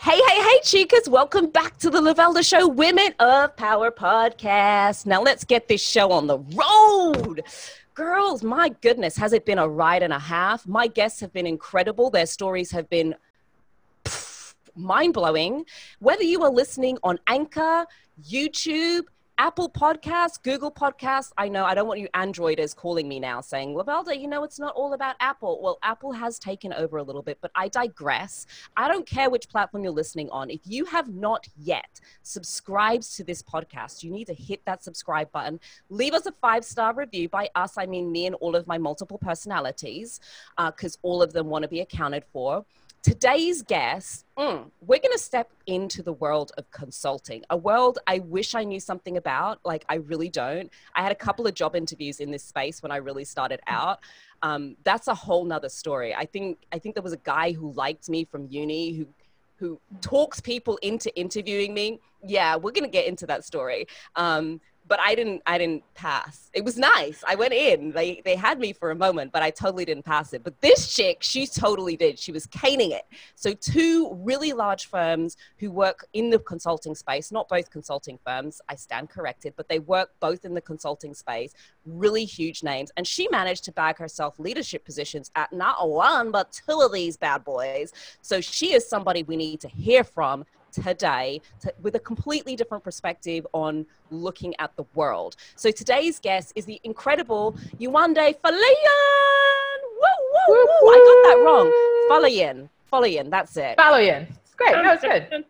Hey, hey, hey, chicas. Welcome back to the Lavelda Show Women of Power podcast. Now let's get this show on the road. Girls, my goodness, has it been a ride and a half? My guests have been incredible. Their stories have been mind blowing. Whether you are listening on Anchor, YouTube, Apple Podcasts, Google Podcasts. I know I don't want you Androiders calling me now saying, Lavelda, you know, it's not all about Apple. Well, Apple has taken over a little bit, but I digress. I don't care which platform you're listening on. If you have not yet subscribed to this podcast, you need to hit that subscribe button. Leave us a five star review. By us, I mean me and all of my multiple personalities, because uh, all of them want to be accounted for. Today's guest, mm, we're going to step into the world of consulting, a world I wish I knew something about. Like, I really don't. I had a couple of job interviews in this space when I really started out. Um, that's a whole nother story. I think, I think there was a guy who liked me from uni who who talks people into interviewing me. Yeah, we're gonna get into that story. Um, but I didn't I didn't pass. It was nice. I went in. They they had me for a moment, but I totally didn't pass it. But this chick, she totally did. She was caning it. So two really large firms who work in the consulting space, not both consulting firms, I stand corrected, but they work both in the consulting space, really huge names. And she managed to bag herself leadership positions at not one, but two of these bad boys. So she is somebody we need to hear from today to, with a completely different perspective on looking at the world. So today's guest is the incredible Yewande Faloyin. Woo, woo, woo. I got that wrong. Faloyin. Faloyin, that's it. Faloyin. It's great. No, it's good.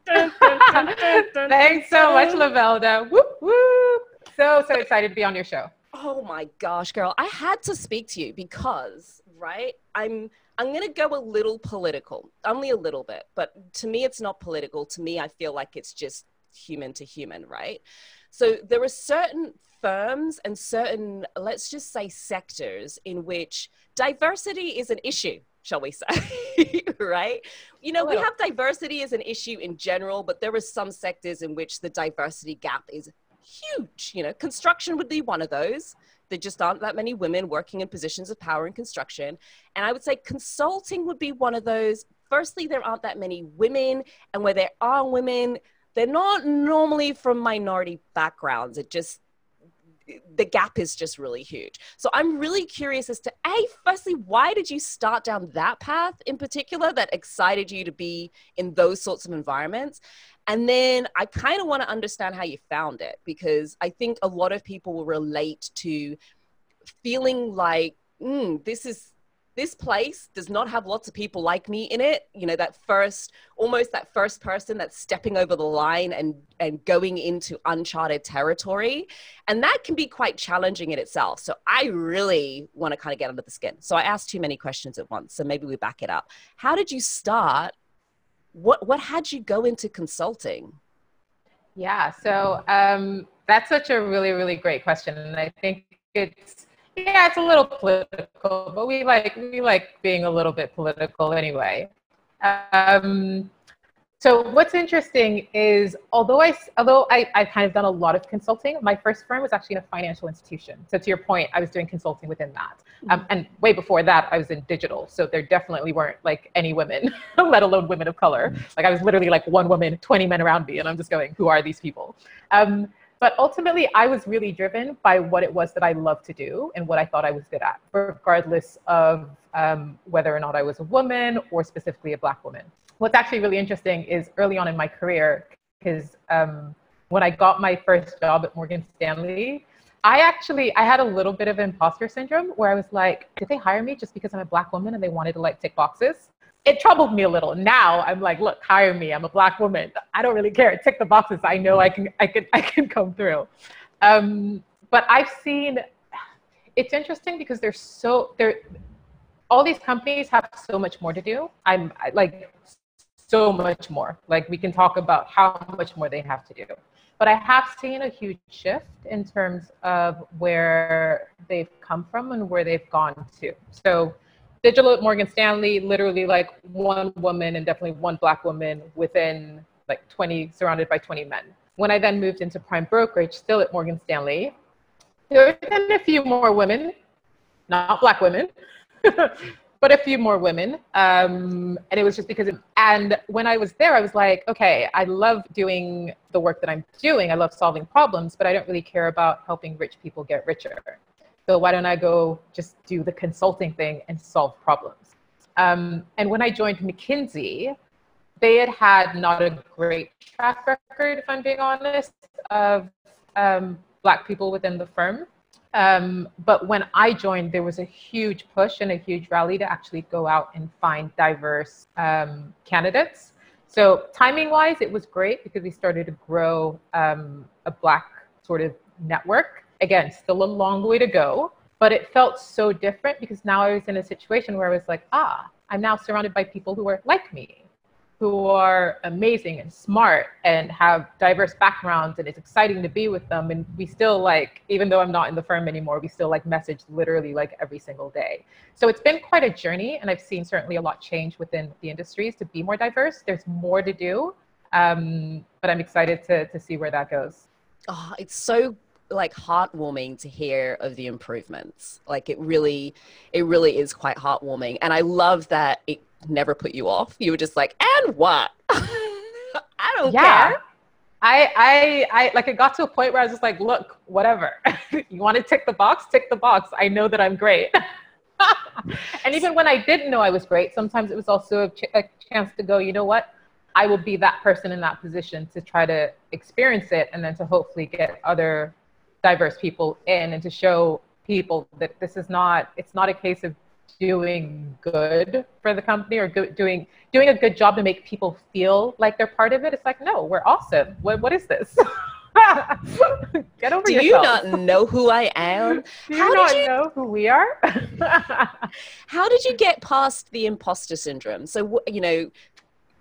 Thanks so much, Lavelda. Whoop, whoop. So, so excited to be on your show. Oh my gosh, girl. I had to speak to you because, right? I'm I'm going to go a little political, only a little bit, but to me, it's not political. To me, I feel like it's just human to human, right? So there are certain firms and certain, let's just say, sectors in which diversity is an issue shall we say, right? You know, we have diversity as an issue in general, but there are some sectors in which the diversity gap is huge. You know, construction would be one of those. There just aren't that many women working in positions of power in construction. And I would say consulting would be one of those. Firstly, there aren't that many women. And where there are women, they're not normally from minority backgrounds. It just, the gap is just really huge. So I'm really curious as to A, firstly, why did you start down that path in particular that excited you to be in those sorts of environments? And then I kind of want to understand how you found it because I think a lot of people will relate to feeling like, mm, this is this place does not have lots of people like me in it. You know that first almost that first person that's stepping over the line and and going into uncharted territory. And that can be quite challenging in itself. So i really want to kind of get under the skin. So i asked too many questions at once so maybe we back it up. How did you start what what had you go into consulting? Yeah, so um, that's such a really really great question, and I think it's yeah, it's a little political, but we like we like being a little bit political anyway. Um, so what's interesting is although I although I, I've kind of done a lot of consulting, my first firm was actually in a financial institution. So to your point, I was doing consulting within that. Um, and way before that, I was in digital. So there definitely weren't like any women, let alone women of color. Like I was literally like one woman, 20 men around me, and I'm just going, who are these people? Um, but ultimately, I was really driven by what it was that I loved to do and what I thought I was good at, regardless of um, whether or not I was a woman or specifically a Black woman what's actually really interesting is early on in my career, because um, when I got my first job at Morgan Stanley, I actually I had a little bit of imposter syndrome where I was like, did they hire me just because I'm a black woman and they wanted to like tick boxes? It troubled me a little. Now I'm like, look, hire me. I'm a black woman. I don't really care. Tick the boxes. I know I can I can I can come through. Um, but I've seen it's interesting because there's so there all these companies have so much more to do. I'm like so much more. Like we can talk about how much more they have to do. But I have seen a huge shift in terms of where they've come from and where they've gone to. So digital at Morgan Stanley, literally like one woman and definitely one black woman within like 20, surrounded by 20 men. When I then moved into prime brokerage, still at Morgan Stanley, there were then a few more women, not black women, but a few more women. Um, and it was just because, of, and when I was there, I was like, okay, I love doing the work that I'm doing. I love solving problems, but I don't really care about helping rich people get richer. So why don't I go just do the consulting thing and solve problems? Um, and when I joined McKinsey, they had had not a great track record, if I'm being honest, of um, Black people within the firm. Um, but when I joined, there was a huge push and a huge rally to actually go out and find diverse um, candidates. So timing wise, it was great because we started to grow um, a Black sort of network. Again, still a long way to go, but it felt so different because now I was in a situation where I was like, ah, I'm now surrounded by people who are like me who are amazing and smart and have diverse backgrounds and it's exciting to be with them. And we still like even though i'm not in the firm anymore we still like message literally like every single day. So it's been quite a journey and i've seen certainly a lot change within the industries to be more diverse. There's more to do um, but i'm excited to, to see where that goes. Oh, it's so like heartwarming to hear of the improvements. Like it really it really is quite heartwarming. And i love that it never put you off. You were just like, and what? I don't yeah. care. I, I, I, like, it got to a point where I was just like, look, whatever. you want to tick the box? Tick the box. I know that I'm great. and even when I didn't know I was great, sometimes it was also a, ch- a chance to go, you know what? I will be that person in that position to try to experience it and then to hopefully get other diverse people in and to show people that this is not, it's not a case of doing good for the company or go, doing doing a good job to make people feel like they're part of it. It's like, no, we're awesome. What what is this? Get over Do yourself. you not know who I am? Do you How not you... know who we are? How did you get past the imposter syndrome? So you know,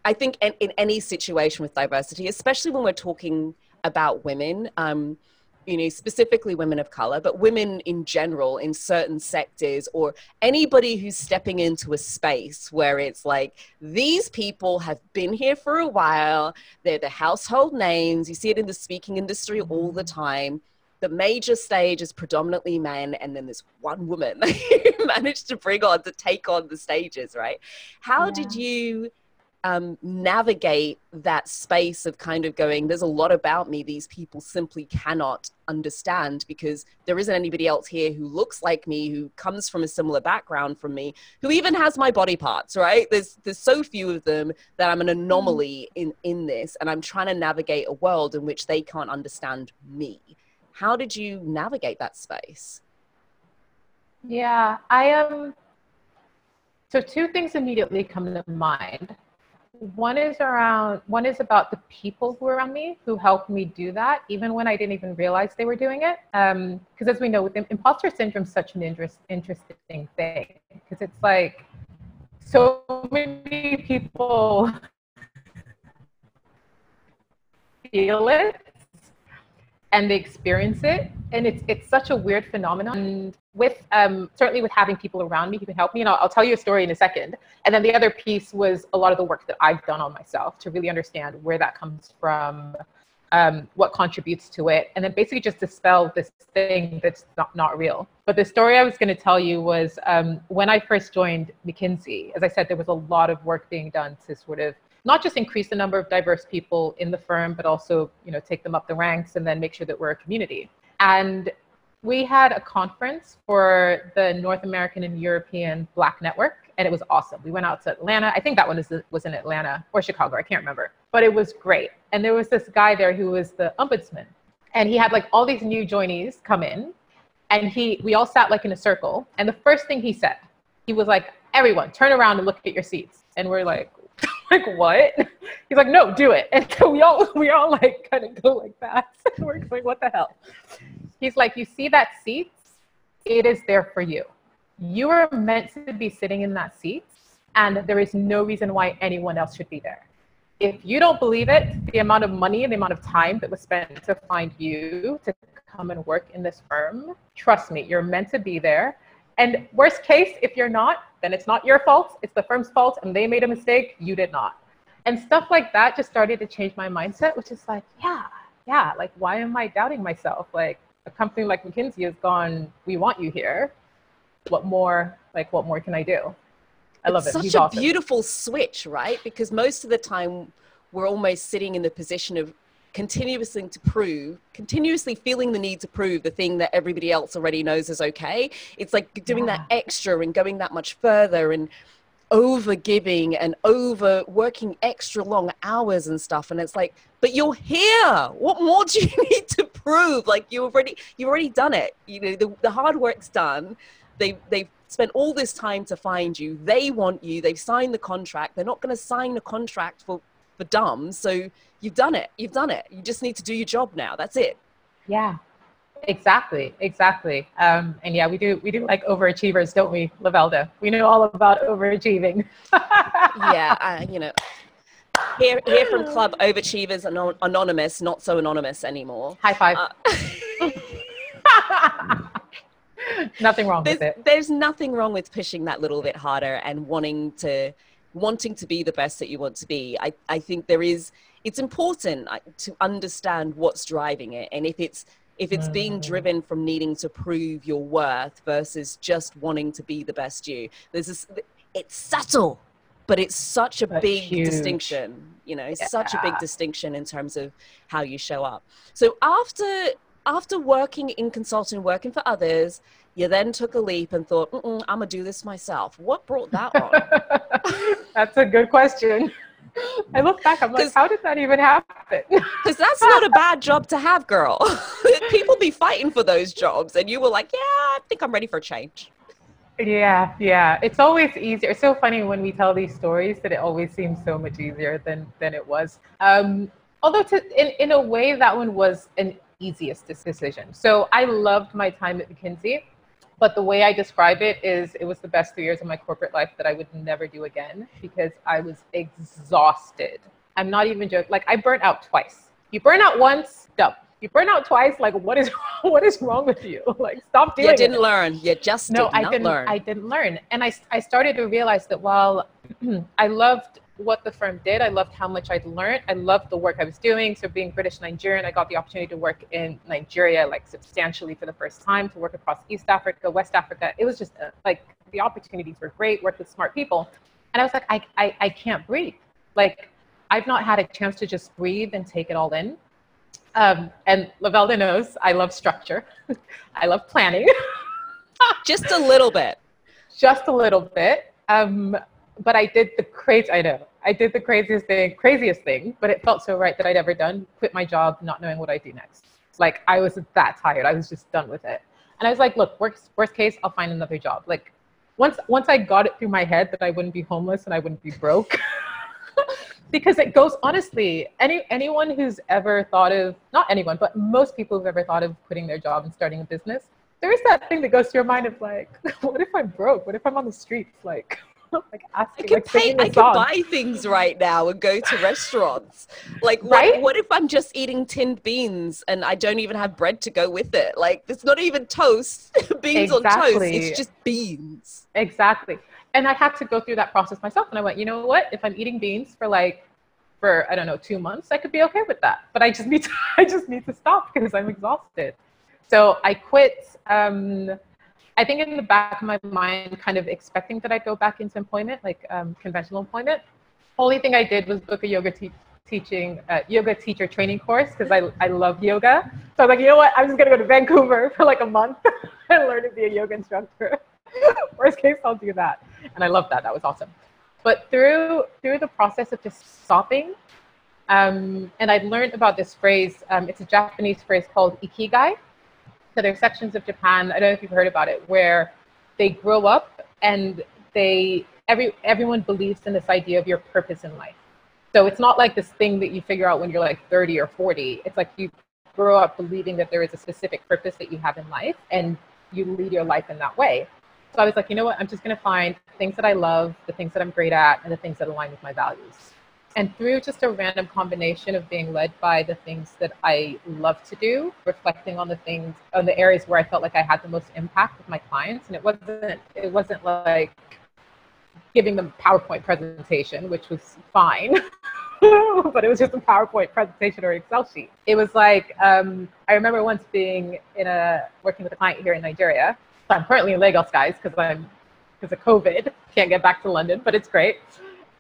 I think in, in any situation with diversity, especially when we're talking about women. Um, you know, specifically women of color, but women in general in certain sectors, or anybody who's stepping into a space where it's like these people have been here for a while, they're the household names. You see it in the speaking industry all the time. The major stage is predominantly men, and then there's one woman who managed to bring on to take on the stages, right? How yeah. did you? Um, navigate that space of kind of going, there's a lot about me these people simply cannot understand because there isn't anybody else here who looks like me, who comes from a similar background from me, who even has my body parts, right? There's there's so few of them that I'm an mm-hmm. anomaly in in this, and I'm trying to navigate a world in which they can't understand me. How did you navigate that space? Yeah, I am. Um, so two things immediately come to mind. One is around, one is about the people who are around me who helped me do that, even when I didn't even realize they were doing it. Because um, as we know, with imposter syndrome is such an interest, interesting thing because it's like so many people feel it and they experience it and it's it's such a weird phenomenon and with um, certainly with having people around me who can help me and I'll, I'll, tell you a story in a second and then the other piece was a lot of the work that i've done on myself to really understand where that comes from um, what contributes to it and then basically just dispel this thing that's not, not real but the story i was going to tell you was um, when i first joined mckinsey as i said there was a lot of work being done to sort of not just increase the number of diverse people in the firm, but also, you know, take them up the ranks and then make sure that we're a community. And we had a conference for the North American and European Black Network, and it was awesome. We went out to Atlanta. I think that one was, was in Atlanta or Chicago. I can't remember, but it was great. And there was this guy there who was the ombudsman, and he had like all these new joinees come in, and he we all sat like in a circle. And the first thing he said, he was like, "Everyone, turn around and look at your seats." And we're like, like what? He's like, no, do it. And so we all we all like kind of go like that. And We're like, what the hell? He's like, you see that seat? It is there for you. You are meant to be sitting in that seat, and there is no reason why anyone else should be there. If you don't believe it, the amount of money and the amount of time that was spent to find you to come and work in this firm, trust me, you're meant to be there. And worst case, if you're not, then it's not your fault. It's the firm's fault, and they made a mistake. You did not. And stuff like that just started to change my mindset, which is like, yeah, yeah, like, why am I doubting myself? Like, a company like McKinsey has gone, we want you here. What more, like, what more can I do? I love it's it. Such He's a awesome. beautiful switch, right? Because most of the time we're almost sitting in the position of continuously to prove, continuously feeling the need to prove the thing that everybody else already knows is okay. It's like doing Yeah. that extra and going that much further and over giving and over working extra long hours and stuff. And it's like, but you're here. What more do you need to prove? Like you already, you've already done it. You know, the, the hard work's done. They, they've spent all this time to find you. They want you. They've signed the contract. They're not going to sign the contract for, for dumb. So you've done it. You've done it. You just need to do your job now. That's it. Yeah, exactly, exactly. Um, and yeah, we do we do like overachievers, don't we, Lavelda? We know all about overachieving. yeah, uh, you know, here, here from Club Overachievers Anon- Anonymous, not so anonymous anymore. High five. Uh, Nothing wrong there's, with it. there's nothing wrong with pushing that little bit harder and wanting to wanting to be the best that you want to be. I, I think there is it's important uh, to understand what's driving it and if it's if it's being Mm. driven from needing to prove your worth versus just wanting to be the best you. There's this it's subtle, but it's such a big huge. distinction. You know, it's such a big distinction in terms of how you show up. So after after working in consulting, working for others, you then took a leap and thought, Mm-mm, I'm gonna do this myself. What brought that on? That's a good question. I look back, I'm like, how did that even happen? Because that's not a bad job to have, girl. People be fighting for those jobs, and you were like, Yeah, I think I'm ready for a change. Yeah, yeah. It's always easier. It's so funny when we tell these stories that it always seems so much easier than than it was. Um, although, to, in in a way, that one was an easiest decision. So I loved my time at McKinsey, but the way I describe it is, it was the best three years of my corporate life that I would never do again because I was exhausted. I'm not even joking. Like I burnt out twice. You burn out once, dumb. You burn out twice. Like what is what is wrong with you? Like stop doing You it didn't learn. You just no did i not didn't learn. i didn't learn and I, I started to realize that while i loved what the firm did i loved how much i'd learned i loved the work i was doing so being british nigerian i got the opportunity to work in nigeria like substantially for the first time to work across east africa west africa it was just uh, like the opportunities were great work with smart people and i was like I, I i can't breathe like i've not had a chance to just breathe and take it all in um, and Lavelda knows I love structure. I love planning. just a little bit. just a little bit. Um, but I did the crazy. I know I did the craziest thing, craziest thing. But it felt so right that I'd ever done. Quit my job, not knowing what I'd do next. Like I was that tired. I was just done with it. And I was like, look, worst worst case, I'll find another job. Like once once I got it through my head that I wouldn't be homeless and I wouldn't be broke. because it goes honestly any anyone who's ever thought of not anyone but most people who've ever thought of quitting their job and starting a business there is that thing that goes to your mind of like what if i'm broke what if i'm on the streets like like I asking could like pay. I could buy things right now and go to restaurants. Like, what, Right? what if I'm just eating tinned beans and I don't even have bread to go with it? Like, it's not even toast, beans on toast. It's just beans. Exactly. And I had to go through that process myself. And I went, you know what? If I'm eating beans for like, for I don't know, two months, I could be okay with that. But I just need to, I just need to stop because I'm exhausted. So I quit. Um, I think in the back of my mind, kind of expecting that I'd go back into employment, like um, conventional employment. Only thing I did was book a yoga te- teaching, uh, yoga teacher training course because I, I love yoga. So I was like, you know what? I'm just gonna go to Vancouver for like a month and learn to be a yoga instructor. Worst case, I'll do that. And I love that. That was awesome. But through through the process of just stopping, um, and I learned about this phrase. Um, it's a Japanese phrase called ikigai. So there's sections of Japan. I don't know if you've heard about it, where they grow up and they every everyone believes in this idea of your purpose in life. So it's not like this thing that you figure out when you're like 30 or 40. It's like you grow up believing that there is a specific purpose that you have in life, and you lead your life in that way. So I was like, you know what? I'm just going to find things that I love, the things that I'm great at, and the things that align with my values. And through just a random combination of being led by the things that I love to do, reflecting on the things, on the areas where I felt like I had the most impact with my clients, and it wasn't, it wasn't like giving them PowerPoint presentation, which was fine. but it was just a PowerPoint presentation or Excel sheet. It was like um, I remember once being in a working with a client here in Nigeria. I'm currently in Lagos, guys, because I'm because of COVID. Can't get back to London, but it's great.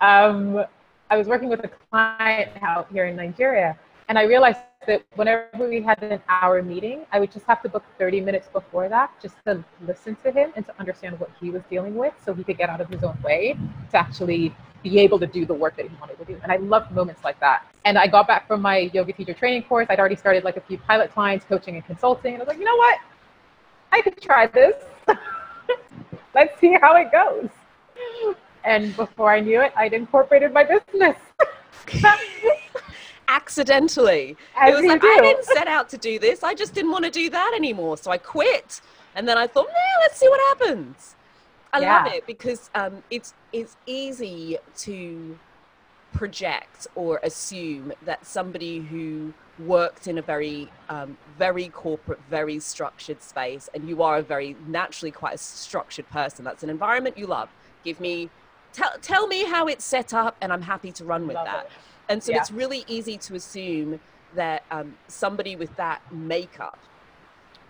Um, I was working with a client out here in Nigeria, and I realized that whenever we had an hour meeting, I would just have to book 30 minutes before that just to listen to him and to understand what he was dealing with so he could get out of his own way to actually be able to do the work that he wanted to do. And I loved moments like that. And I got back from my yoga teacher training course. I'd already started like a few pilot clients, coaching and consulting. And I was like, you know what? I could try this. Let's see how it goes. And before I knew it, I'd incorporated my business. Accidentally. As it was like, do. I didn't set out to do this. I just didn't want to do that anymore. So I quit. And then I thought, nah, let's see what happens. I love it because um, it's it's easy to project or assume that somebody who worked in a very um, very corporate very structured space and you are a very naturally quite a structured person. That's an environment you love. Give me tell, tell me how it's set up and i'm happy to run with Love that. it. and so Yeah. it's really easy to assume that um, somebody with that makeup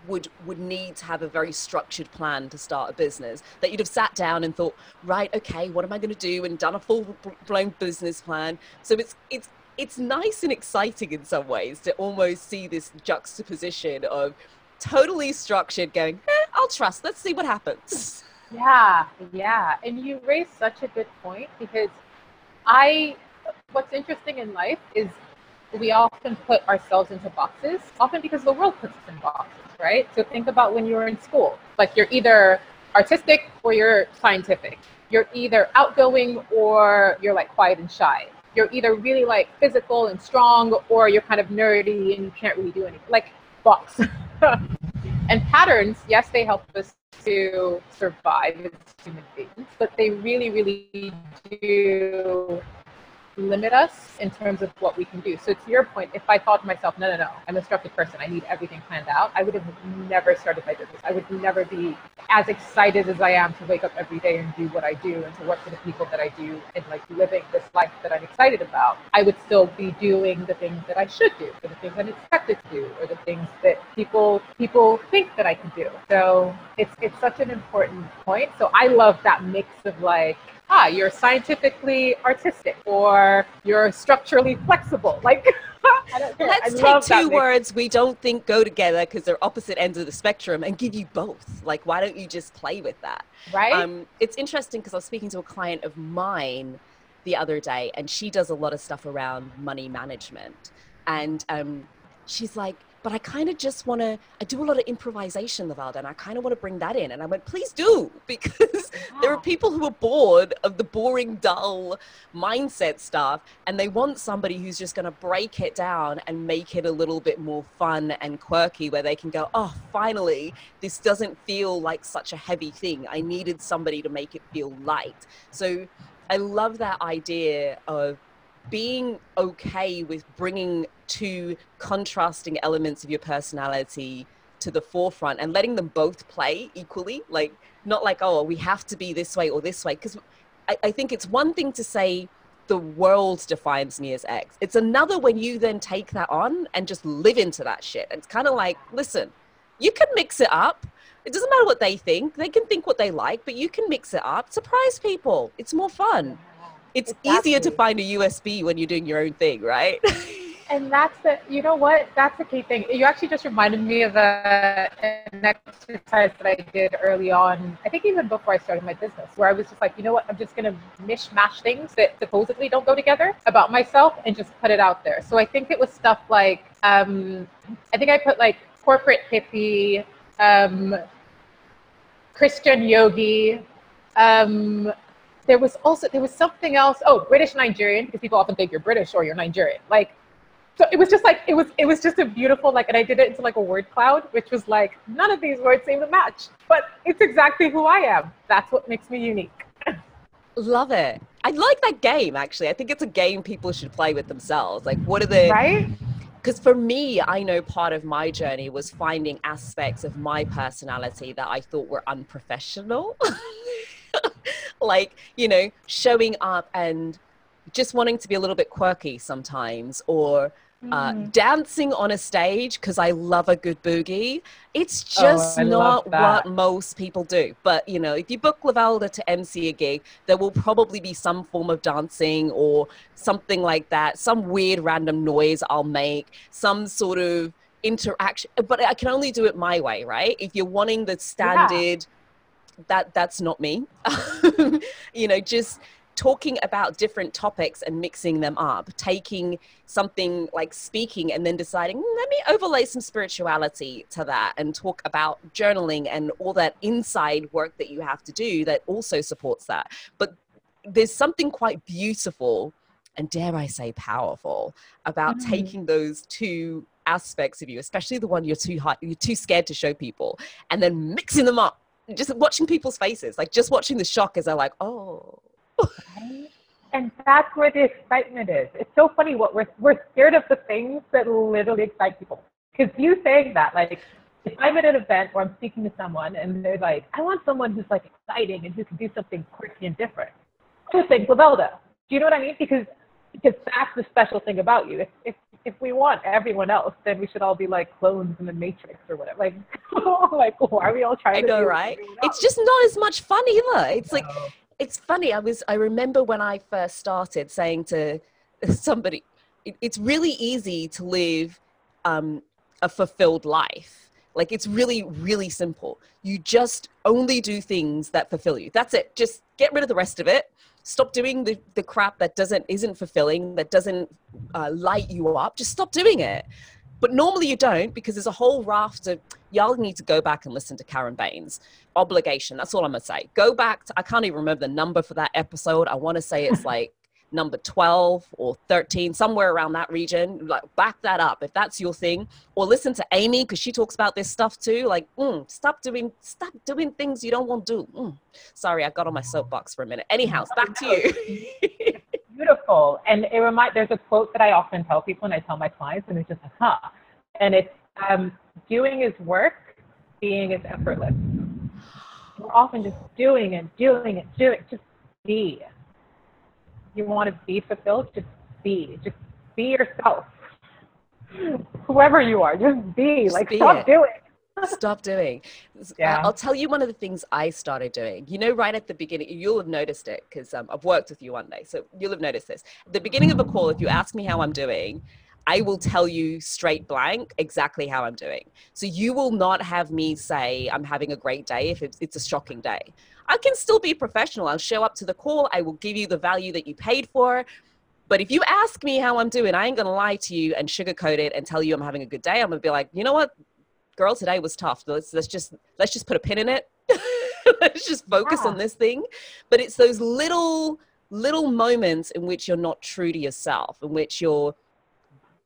would would need to have a very structured plan to start a business that you'd have sat down and thought right okay what am i going to do? and done a full blown business plan. So it's it's it's nice and exciting in some ways to almost see this juxtaposition of totally structured going eh, i'll trust let's see what happens Yeah, yeah. And you raise such a good point because I, what's interesting in life is we often put ourselves into boxes, often because the world puts us in boxes, right? So think about when you were in school. Like you're either artistic or you're scientific. You're either outgoing or you're like quiet and shy. You're either really like physical and strong or you're kind of nerdy and you can't really do anything. Like box. and patterns, yes, they help us to survive as human beings, but they really, really do limit us in terms of what we can do. So to your point, if I thought to myself, no, no, no, I'm a structured person, I need everything planned out, I would have never started my business. I would never be as excited as I am to wake up every day and do what I do and to work for the people that I do and like living this life that I'm excited about. I would still be doing the things that I should do, or the things I'm expected to do, or the things that people people think that I can do. So it's it's such an important point. So I love that mix of like ah, you're scientifically artistic or you're structurally flexible. Like, I don't care. let's take two words we don't think go together because they're opposite ends of the spectrum and give you both like why don't you just play with that right? Um, it's interesting because I was speaking to a client of mine the other day, and she does a lot of stuff around money management. And um, she's like, but I kind of just want to, I do a lot of improvisation, Lavelda, and I kind of want to bring that in. And I went, please do, because there are people who are bored of the boring, dull mindset stuff, and they want somebody who's just going to break it down and make it a little bit more fun and quirky, where they can go, oh, finally, this doesn't feel like such a heavy thing. I needed somebody to make it feel light. So I love that idea of being okay with bringing two contrasting elements of your personality to the forefront and letting them both play equally. Like, not like, oh, we have to be this way or this way. Because I, I think it's one thing to say, the world defines me as X. It's another when you then take that on and just live into that shit. It's kind of like, listen, you can mix it up. It doesn't matter what they think. They can think what they like, but you can mix it up. Surprise people. It's more fun. It's easier to find a USP when you're doing your own thing, right? And that's the, you know what? That's the key thing. You actually just reminded me of a, an exercise that I did early on. I think even before I started my business, where I was just like, you know what? I'm just going to mishmash things that supposedly don't go together about myself and just put it out there. So I think it was stuff like, um, I think I put like corporate hippie, um, Christian yogi. Um, there was also there was something else. Oh, British Nigerian because people often think you're British or you're Nigerian. Like so it was just like it was it was just a beautiful like and i did it into like a word cloud which was like none of these words seem to match but it's exactly who i am that's what makes me unique Love it. I like that game actually. I think it's a game people should play with themselves. Like, what are the right because for me, I know part of my journey was finding aspects of my personality that I thought were unprofessional. like, you know, showing up and just wanting to be a little bit quirky sometimes, or uh, mm. dancing on a stage because I love a good boogie. It's oh, just oh, not what most people do. But you know, if you book Lavelda to MC a gig, there will probably be some form of dancing or something like that, some weird random noise I'll make, some sort of interaction. But I can only do it my way, right? If you're wanting the standard. Yeah. That that's not me. you know, just talking about different topics and mixing them up, taking something like speaking and then deciding, hmm, let me overlay some spirituality to that and talk about journaling and all that inside work that you have to do that also supports that. But there's something quite beautiful and dare I say powerful about mm-hmm. taking those two aspects of you, especially the one you're too high, you're too scared to show people, and then mixing them up. Just watching people's faces, like just watching the shock as they're like, oh, and that's where the excitement is. It's so funny what we're we're scared of the things that literally excite people. Because you saying that, like, if I'm at an event or I'm speaking to someone and they're like, I want someone who's like exciting and who can do something quirky and different. Just think Lavelda. Do you know what I mean? Because because that's the special thing about you. If if if we want everyone else, then we should all be like clones in the Matrix or whatever. Like, like why are we all trying to? I know, right? It's just not as much fun either. It's no. like it's funny. I was I remember when I first started saying to somebody, it, it's really easy to live um, a fulfilled life. Like it's really really simple. You just only do things that fulfill you. That's it. Just get rid of the rest of it. Stop doing the, the crap that doesn't isn't fulfilling, that doesn't uh, light you up. Just stop doing it. But normally you don't because there's a whole raft of y'all need to go back and listen to Karen Baines. Obligation. That's all I'm gonna say. Go back to I can't even remember the number for that episode. I want to say it's like number 12 or 13 somewhere around that region like back that up if that's your thing or listen to amy because she talks about this stuff too like mm, stop doing stop doing things you don't want to do mm. sorry i got on my soapbox for a minute anyhow back to you beautiful and it remind there's a quote that i often tell people and i tell my clients and it's just huh and it's um, doing is work, being is effortless. We're often just doing and doing and doing, it. just be. You want to be fulfilled, just be. Just be yourself. Whoever you are, just be. Just like, be stop it. doing. stop doing. Yeah. I'll tell you one of the things I started doing. You know, right at the beginning, you'll have noticed it because um, I've worked with you one day. So you'll have noticed this. At the beginning of a call, if you ask me how I'm doing, I will tell you straight blank exactly how I'm doing. So you will not have me say I'm having a great day if it's, it's a shocking day. I can still be professional. I'll show up to the call. I will give you the value that you paid for. But if you ask me how I'm doing, I ain't gonna lie to you and sugarcoat it and tell you I'm having a good day. I'm gonna be like, you know what, girl, today was tough. Let's let's just let's just put a pin in it. let's just focus yeah. on this thing. But it's those little little moments in which you're not true to yourself, in which you're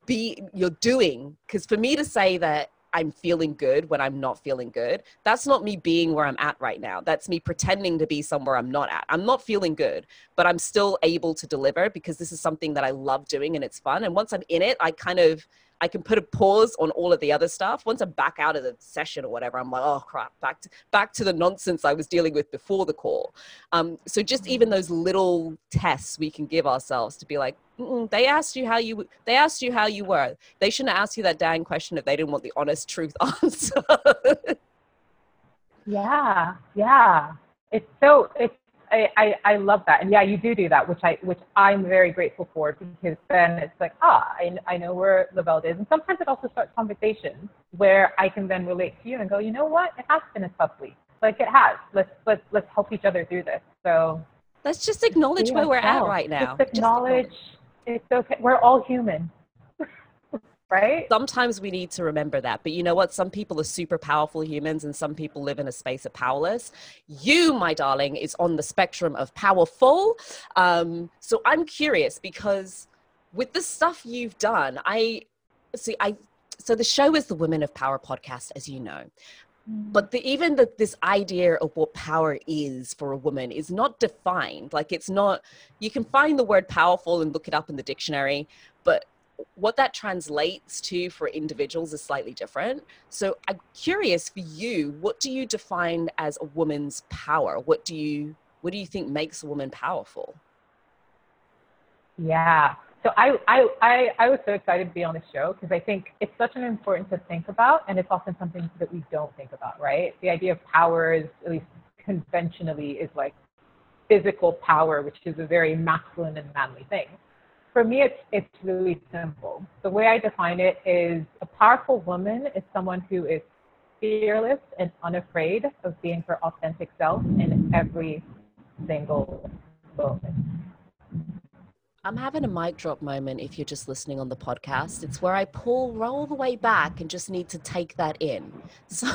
be you're doing because for me to say that I'm feeling good when I'm not feeling good. That's not me being where I'm at right now. That's me pretending to be somewhere I'm not at. I'm not feeling good, but I'm still able to deliver because this is something that I love doing and it's fun. And once I'm in it, I kind of I can put a pause on all of the other stuff. Once I'm back out of the session or whatever, I'm like, oh crap, back to back to the nonsense I was dealing with before the call. Um, so just even those little tests we can give ourselves to be like, they asked you how you they asked you how you were. They shouldn't ask you that dang question if they didn't want the honest truth answer. yeah, yeah. It's so it's I, I, I love that. And yeah, you do do that, which I which I'm very grateful for because then it's like, ah, I, I know where Lavelle is. And sometimes it also starts conversations where I can then relate to you and go, you know what? It has been a tough week. Like it has. Let's let's let's help each other through this. So let's just acknowledge where we're at right now. Just acknowledge, just acknowledge it's okay. We're all human right? Sometimes we need to remember that. But you know what? Some people are super powerful humans and some people live in a space of powerless. You, my darling, is on the spectrum of powerful. Um, so I'm curious because with the stuff you've done, I see, I, so the show is the Women of Power podcast, as you know mm. but the, even the, this idea of what power is for a woman is not defined like it's not you can find the word powerful and look it up in the dictionary but what that translates to for individuals is slightly different. So I'm curious for you, what do you define as a woman's power? What do you what do you think makes a woman powerful? Yeah. so I, I, I, I was so excited to be on the show because I think it's such an important to think about, and it's often something that we don't think about, right? The idea of power is, at least conventionally, is like physical power, which is a very masculine and manly thing. For me, it's it's really simple. The way I define it is a powerful woman is someone who is fearless and unafraid of being her authentic self in every single moment. I'm having a mic drop moment if you're just listening on the podcast. It's where I pull roll the way back and just need to take that in. So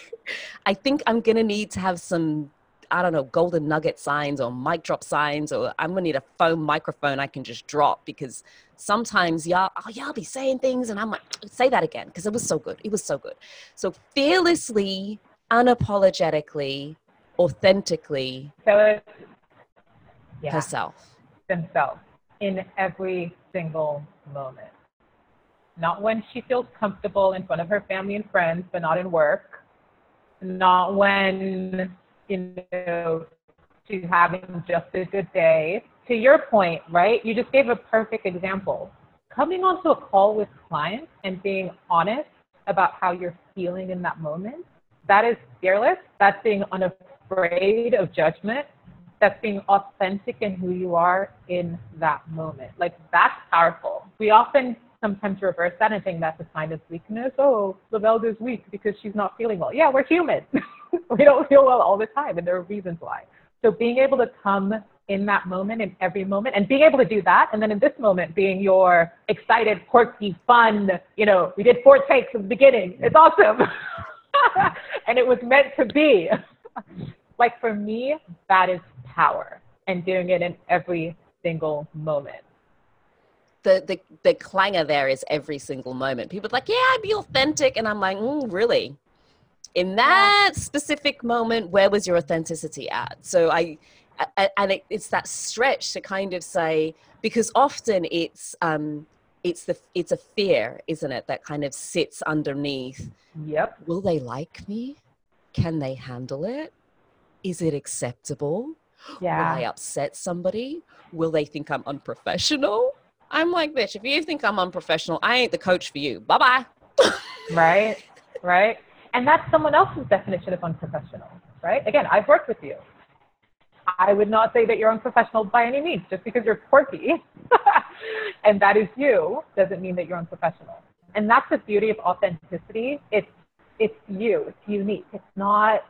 I think I'm going to need to have some, I don't know, golden nugget signs or mic drop signs, or I'm to need a foam microphone I can just drop because sometimes y'all, oh, y'all be saying things and I'm like, say that again because it was so good. It was so good. So fearlessly, unapologetically, authentically So yeah, herself. themselves in every single moment. Not when she feels comfortable in front of her family and friends, but not in work. Not when, you know, she's having just a good day. To your point, right? You just gave a perfect example. Coming onto a call with clients and being honest about how you're feeling in that moment, that is fearless. That's being unafraid of judgment that's being authentic in who you are in that moment. Like that's powerful. We often sometimes reverse that and think that's a sign of weakness. Oh, Lavelda's weak because she's not feeling well. Yeah, we're human. we don't feel well all the time, and there are reasons why. So being able to come in that moment, in every moment, and being able to do that, and then in this moment being your excited, quirky, fun, you know, we did four takes at the beginning. It's awesome. and it was meant to be. like for me, that is power and doing it in every single moment. the the the clangor there is every single moment. People are like, yeah, I'd be authentic, and I'm like, mm, really? In that specific moment, where was your authenticity at? So I, I and it, it's that stretch to kind of say because often it's um it's the it's a fear, isn't it, that kind of sits underneath. Yep. Will they like me? Can they handle it? Is it acceptable? yeah. Will I upset somebody? Will they think I'm unprofessional? I'm like, bitch, if you think I'm unprofessional, I ain't the coach for you. Bye bye. Right. Right. And that's someone else's definition of unprofessional. Right. Again, I've worked with you. I would not say that you're unprofessional by any means. Just because you're quirky and that is you doesn't mean that you're unprofessional. And that's the beauty of authenticity. It's it's you. It's unique. It's not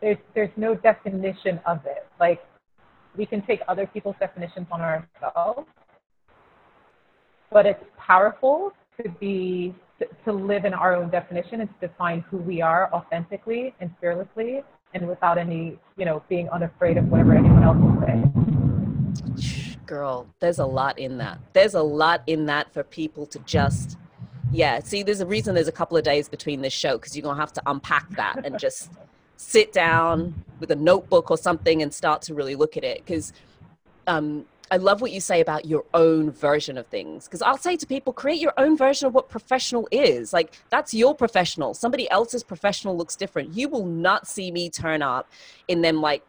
there's there's no definition of it. Like we can take other people's definitions on ourselves, but it's powerful to be to, live in our own definition and to define who we are authentically and fearlessly and without any, you know, being unafraid of whatever anyone else will say. Girl, there's a lot in that. There's a lot in that for people to just, yeah. See, there's a reason there's a couple of days between this show because you're going to have to unpack that and just sit down with a notebook or something and start to really look at it. Because um, I love what you say about your own version of things. Because I'll say to people, create your own version of what professional is. Like, that's your professional. Somebody else's professional looks different. You will not see me turn up in them like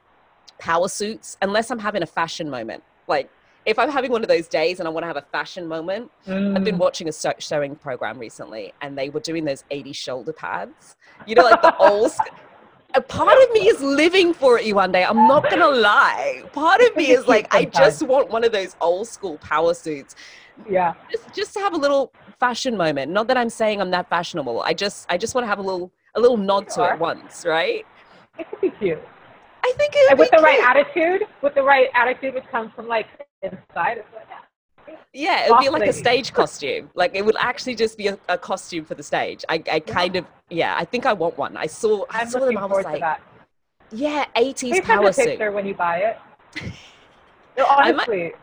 power suits unless I'm having a fashion moment. Like, if I'm having one of those days and I want to have a fashion moment, I've been mm. watching a sewing program recently and they were doing those 80 shoulder pads. You know, like the old. A part of me is living for it one day. I'm not going to lie. Part of me is like, I just want one of those old school power suits Yeah. just just to have a little fashion moment not that i'm saying i'm that fashionable i just i just want to have a little a little nod to it once right It could be cute. i think it And with be the right attitude, with the right attitude which comes from like inside. It's like, yeah. yeah it would be like a stage costume like it would actually just be a, a costume for the stage i, I kind of yeah i think i want one i saw i I'm saw them i was like that. yeah 80s Please send power a suit picture when you buy it. No, I might- honestly,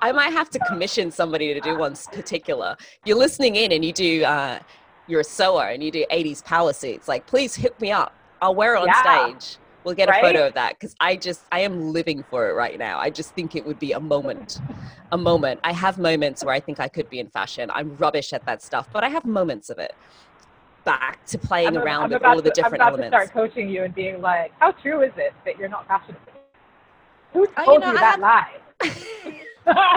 I might have to commission somebody to do one particular. You're listening in and you do, uh, you're a sewer and you do 80s power suits, like please hook me up. I'll wear it on Yeah. stage. We'll get a photo of that because I just, I am living for it right now. I just think it would be a moment, a moment. I have moments where I think I could be in fashion. I'm rubbish at that stuff, but I have moments of it. Back to playing I'm, around I'm with all of the to, different I'm about elements. to start coaching you and being like, how true is it that you're not fashionable? Who oh, you told know, you that have- lie?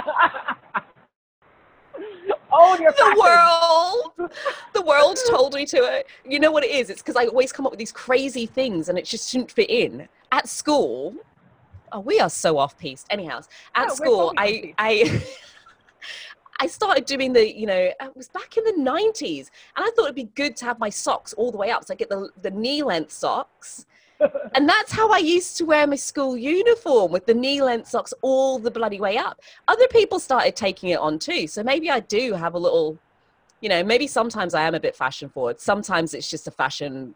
Own your the world. The world told me to it you know what it is? It's because i always come up with these crazy things and it just shouldn't fit in. At school oh we are so off piste anyhow at No, school i i I started doing the, you know, uh, it was back in the 90s, and I thought it'd be good to have my socks all the way up. So I get the, the knee length socks. And that's how I used to wear my school uniform with the knee length socks all the bloody way up. Other people started taking it on too. So maybe I do have a little, you know, maybe sometimes I am a bit fashion forward. Sometimes it's just a fashion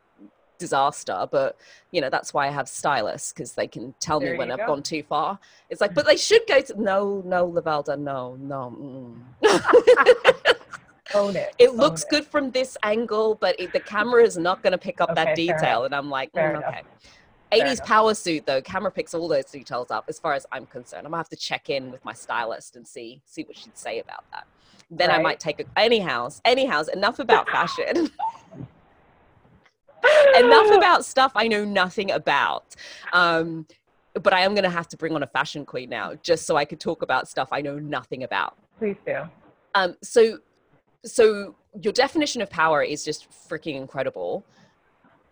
disaster, but you know, that's why I have stylists because they can tell There me when I've go. gone too far. It's like, but they should go to, no, no, Lavelda, no, no. mm. Own it. it Own looks it. good from this angle, but it, the camera is not going to pick up that Okay, fair detail. And I'm like, mm, okay. Fair 80s power suit though, camera picks all those details up as far as I'm concerned. I'm gonna have to check in with my stylist and see see what she'd say about that. Then I might take a anyhow, anyhow, enough about fashion. enough about stuff I know nothing about. Um, but I am gonna have to bring on a fashion queen now, just so I could talk about stuff I know nothing about. Please do. Um, so, so your definition of power is just freaking incredible.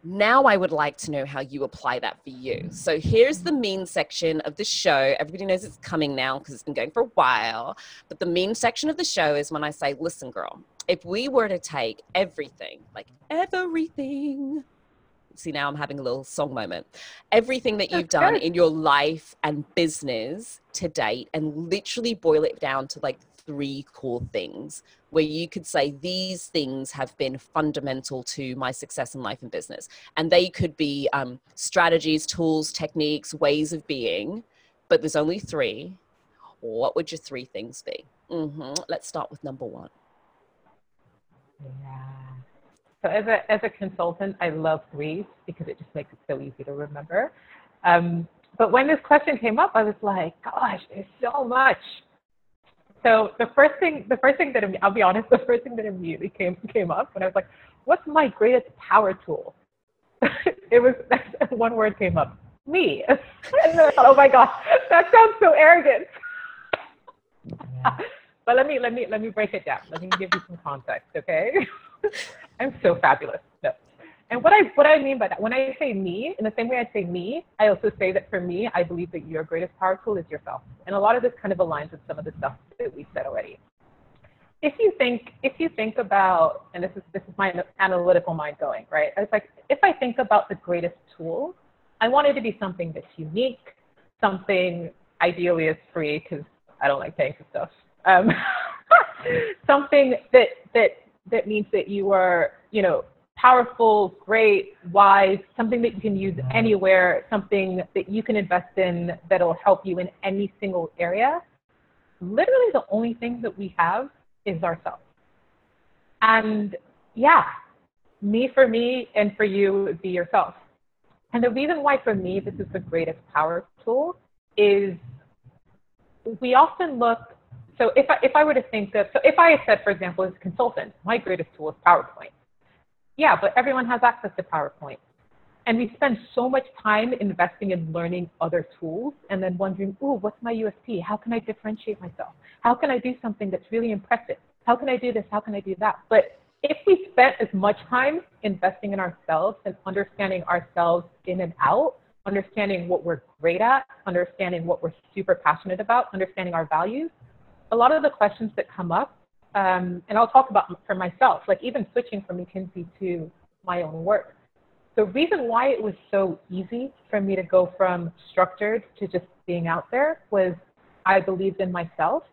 Now I would like to know how you apply that for you. So here's the mean section of the show. Everybody knows it's coming now because it's been going for a while. But the mean section of the show is when I say, listen, girl, if we were to take everything, like everything, see now I'm having a little song moment, everything that you've done in your life and business to date and literally boil it down to like three core things where you could say these things have been fundamental to my success in life and business and they could be um, strategies tools techniques ways of being but there's only three what would your three things be hmm let's start with number one Yeah. So as a as a consultant, I love threes because it just makes it so easy to remember. Um, but when this question came up, I was like, gosh, there's so much. So the first thing, the first thing that I'll be honest, the first thing that immediately came came up when I was like, what's my greatest power tool? it was one word came up, me. and then I thought, oh my gosh, that sounds so arrogant. But let me let me let me break it down. Let me give you some context, okay? I'm so fabulous. No. And what I what I mean by that, when I say me, in the same way I say me, I also say that for me, I believe that your greatest power tool is yourself. And a lot of this kind of aligns with some of the stuff that we said already. If you think if you think about, and this is this is my analytical mind going, right? It's like if I think about the greatest tool, I want it to be something that's unique, something ideally is free because I don't like paying for stuff. Um, something that that that means that you are, you know, powerful, great, wise, something that you can use mm-hmm. anywhere, something that you can invest in that'll help you in any single area. Literally, the only thing that we have is ourselves. And yeah, me for me and for you would be yourself. And the reason why for me this is the greatest power tool is we often look so if I, if I were to think of, so if I said, for example, as a consultant, my greatest tool is PowerPoint. Yeah, but everyone has access to PowerPoint. And we spend so much time investing in learning other tools and then wondering, ooh, what's my USP? How can I differentiate myself? How can I do something that's really impressive? How can I do this? How can I do that? But if we spent as much time investing in ourselves and understanding ourselves in and out, understanding what we're great at, understanding what we're super passionate about, understanding our values, a lot of the questions that come up, um, and I'll talk about for myself, like even switching from McKinsey to my own work. The reason why it was so easy for me to go from structured to just being out there was I believed in myself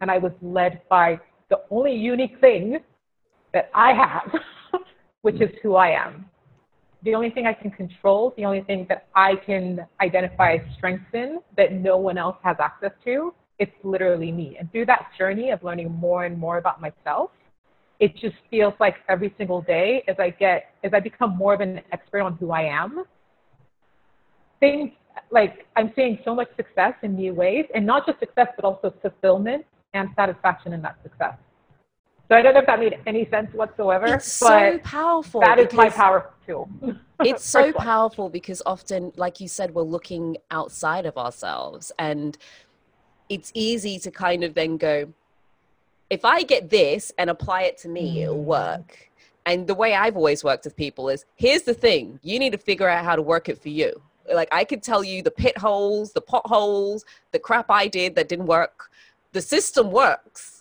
and I was led by the only unique thing that I have, which is who I am. The only thing I can control, the only thing that I can identify strengths in that no one else has access to it's literally me. And through that journey of learning more and more about myself, it just feels like every single day as I get, as I become more of an expert on who I am, things like I'm seeing so much success in new ways, and not just success, but also fulfillment and satisfaction in that success. So I don't know if that made any sense whatsoever, it's but so powerful that is my power tool. it's so powerful because often like you said we're looking outside of ourselves and it's easy to kind of then go if I get this and apply it to me, it'll Mm. work. And the way I've always worked with people is here's the thing you need to figure out how to work it for you. Like, I could tell you the pit holes, the potholes, the crap I did that didn't work. The system works.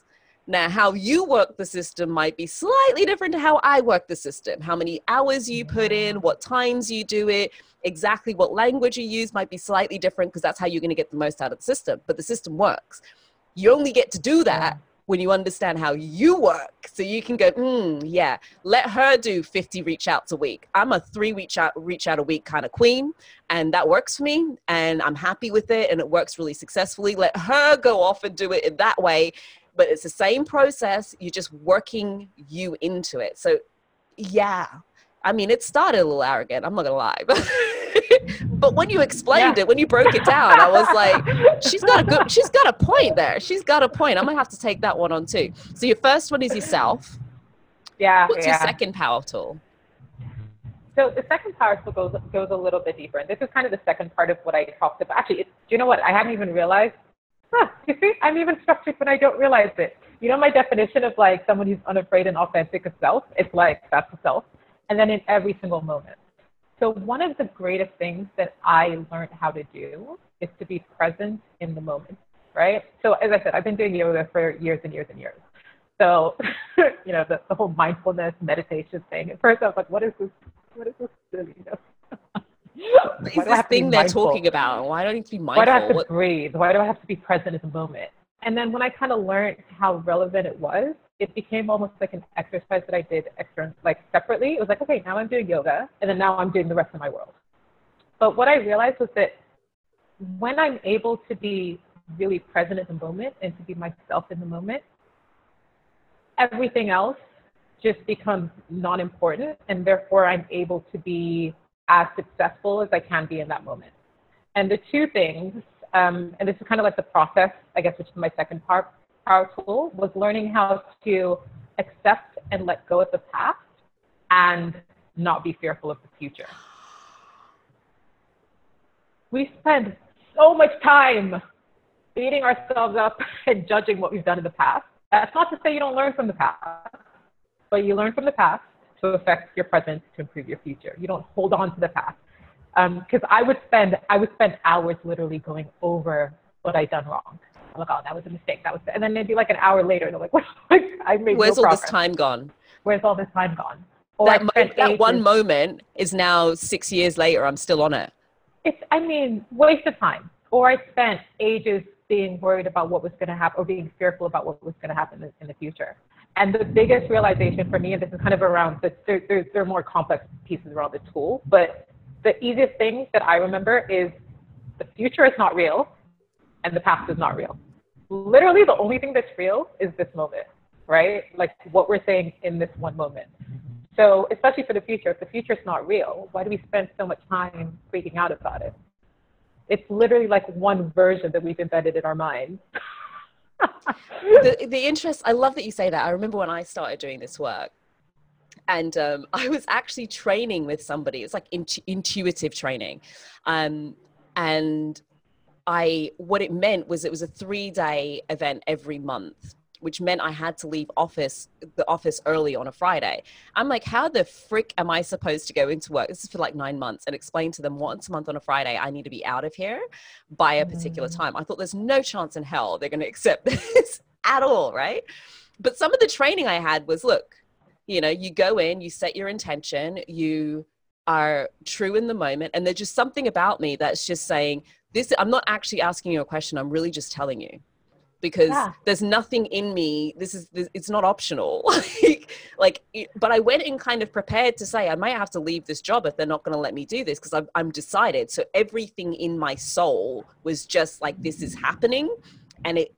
Now, how you work the system might be slightly different to how I work the system. How many hours you put in, what times you do it, exactly what language you use might be slightly different because that's how you're going to get the most out of the system. But the system works. You only get to do that when you understand how you work. So you can go, mm, yeah, let her do 50 reach outs a week. I'm a three reach out, reach out a week kind of queen, and that works for me. And I'm happy with it, and it works really successfully. Let her go off and do it in that way. But it's the same process. You're just working you into it. So, yeah, I mean, it started a little arrogant. I'm not gonna lie, but, but when you explained Yeah. it, when you broke it down, I was like, she's got a good she's got a point there she's got a point i'm gonna have to take that one on too so your first one is yourself Yeah. what's yeah. your second power tool So the second power tool goes goes a little bit deeper, and this is kind of the second part of what I talked about. Actually, it's, do you know what? I hadn't even realized. Huh, you see, I'm even structured when I don't realize it. You know, my definition of like someone who's unafraid and authentic of self. It's like that's the self, and then in every single moment. So one of the greatest things that I learned how to do is to be present in the moment, right? So as I said, I've been doing yoga for years and years and years. So, you know, the, the whole mindfulness meditation thing. At first, I was like, what is this? What is this silliness? What is this thing they're talking about why do I need to be mindful Why do I have to What- breathe? Why do I have to be present in the moment? And then when I kind of learned how relevant it was, it became almost like an exercise that I did extra, like separately. It was like, okay, now I'm doing yoga, and then now I'm doing the rest of my world. But what I realized was that when I'm able to be really present in the moment and to be myself in the moment, everything else just becomes non important, and therefore I'm able to be as successful as I can be in that moment. And the two things, um, and this is kind of like the process, I guess, which is my second part, power tool, was learning how to accept and let go of the past and not be fearful of the future. We spend so much time beating ourselves up and judging what we've done in the past. That's not to say you don't learn from the past, but you learn from the past to affect your present to improve your future. You don't hold on to the past. Um, because I would spend I would spend hours literally going over what I'd done wrong. I'm like, oh, that was a mistake. That was, and then maybe like an hour later, and I'm like, what? I made where's no all this time gone Where's all this time gone? Or that, that one moment is now six years later i'm still on it it's i mean waste of time or i spent ages being worried about what was going to happen or being fearful about what was going to happen in, in the future and the biggest realization for me and this is kind of around the there, there, there are more complex pieces around the tool but the easiest thing that i remember is the future is not real and the past is not real literally the only thing that's real is this moment right like what we're saying in this one moment so, especially for the future, if the future's not real, why do we spend so much time freaking out about it? It's literally like one version that we've embedded in our minds. the, the interest i love that you say that. I remember when i started doing this work and um, i was actually training with somebody. It's like intu- intuitive training. Um, and i what it meant was it was a three day event every month which meant i had to leave office the office early on a friday. I'm like how the frick am i supposed to go into work? This is for like nine months and explain to them once a month on a friday i need to be out of here by a particular Mm. time. I thought there's no chance in hell they're going to accept this at all right? But some of the training i had was look you know you go in you set your intention you are true in the moment and there's just something about me that's just saying this i'm not actually asking you a question i'm really just telling you because Yeah. there's nothing in me this is this, it's not optional. Like like it- but i went in kind of prepared to say i might have to leave this job if they're not going to let me do this because I'm, I'm decided. So everything in my soul was just like this is happening and it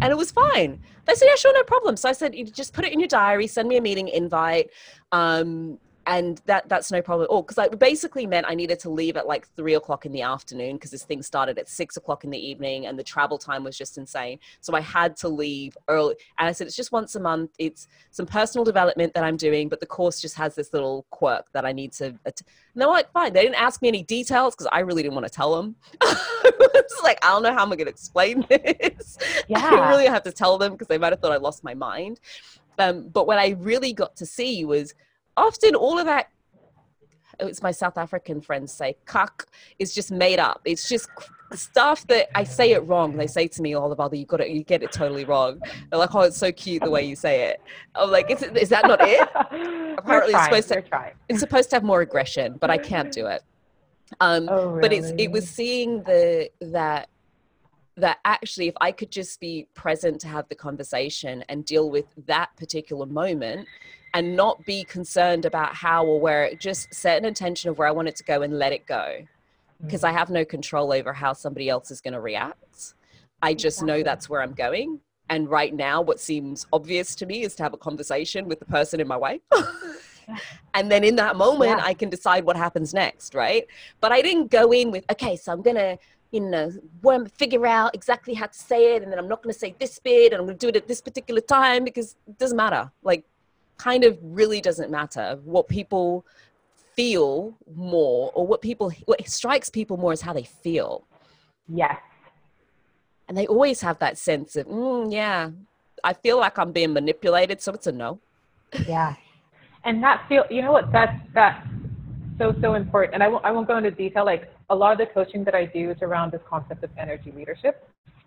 and it was fine. They said yeah sure no problem. So i said you just put it in your diary send me a meeting invite um and that that's no problem at all because it basically meant I needed to leave at like three o'clock in the afternoon because this thing started at six o'clock in the evening and the travel time was just insane. So I had to leave early. And I said, it's just once a month. It's some personal development that I'm doing, but the course just has this little quirk that I need to. Att- and they're like, fine. They didn't ask me any details because I really didn't want to tell them. it's like I don't know how I'm going to explain this. Yeah. I really have to tell them because they might have thought I lost my mind. Um, but what I really got to see was often all of that it's my South African friends say kak is just made up. It's just stuff that I say it wrong. They say to me, "Oh, Oliver, you got it. You get it totally wrong." They're like, "Oh, it's so cute the way you say it." I'm like, "Is, it, is that not it?" Apparently, it's supposed to. Trying. It's supposed to have more aggression, but I can't do it. Um, Oh, really? but it's it was seeing the that that actually if i could just be present to have the conversation and deal with that particular moment and not be concerned about how or where just set an intention of where i want it to go and let it go. Because i mm. have no control over how somebody else is going to react. I just know that's where i'm going. And right now what seems obvious to me is to have a conversation with the person in my way. And then in that moment Yeah. i can decide what happens next right? But i didn't go in with okay so i'm gonna you know worm figure out exactly how to say it and then i'm not gonna say this bit and i'm gonna do it at this particular time because it doesn't matter. Like kind of really doesn't matter what people feel more or what people what strikes people more is how they feel Yes. and they always have that sense of mm, yeah i feel like i'm being manipulated so it's a no Yeah. And that feel, you know what, that's, that's so, so important. And I won't, I won't go into detail. Like a lot of the coaching that I do is around this concept of energy leadership.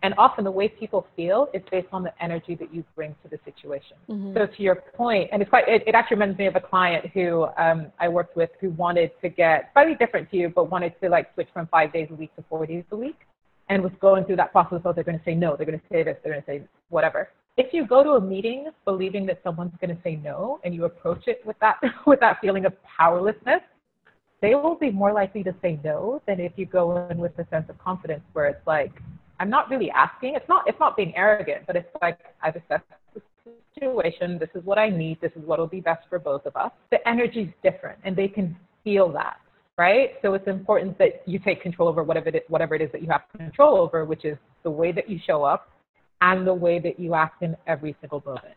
And often the way people feel is based on the energy that you bring to the situation. So to your point, and it's quite, it, it actually reminds me of a client who um, I worked with who wanted to get slightly different to you, but wanted to like switch from five days a week to four days a week and was going through that process of they're going to say no, they're going to say this, they're going to say whatever. If you go to a meeting believing that someone's going to say no and you approach it with that with that feeling of powerlessness, they will be more likely to say no than if you go in with a sense of confidence where it's like, I'm not really asking. It's not it's not being arrogant, but it's like I've assessed the situation. This is what I need. This is what will be best for both of us. The energy's different, and they can feel that, right? So it's important that you take control over whatever it is, whatever it is that you have control over, which is the way that you show up and the way that you act in every single moment.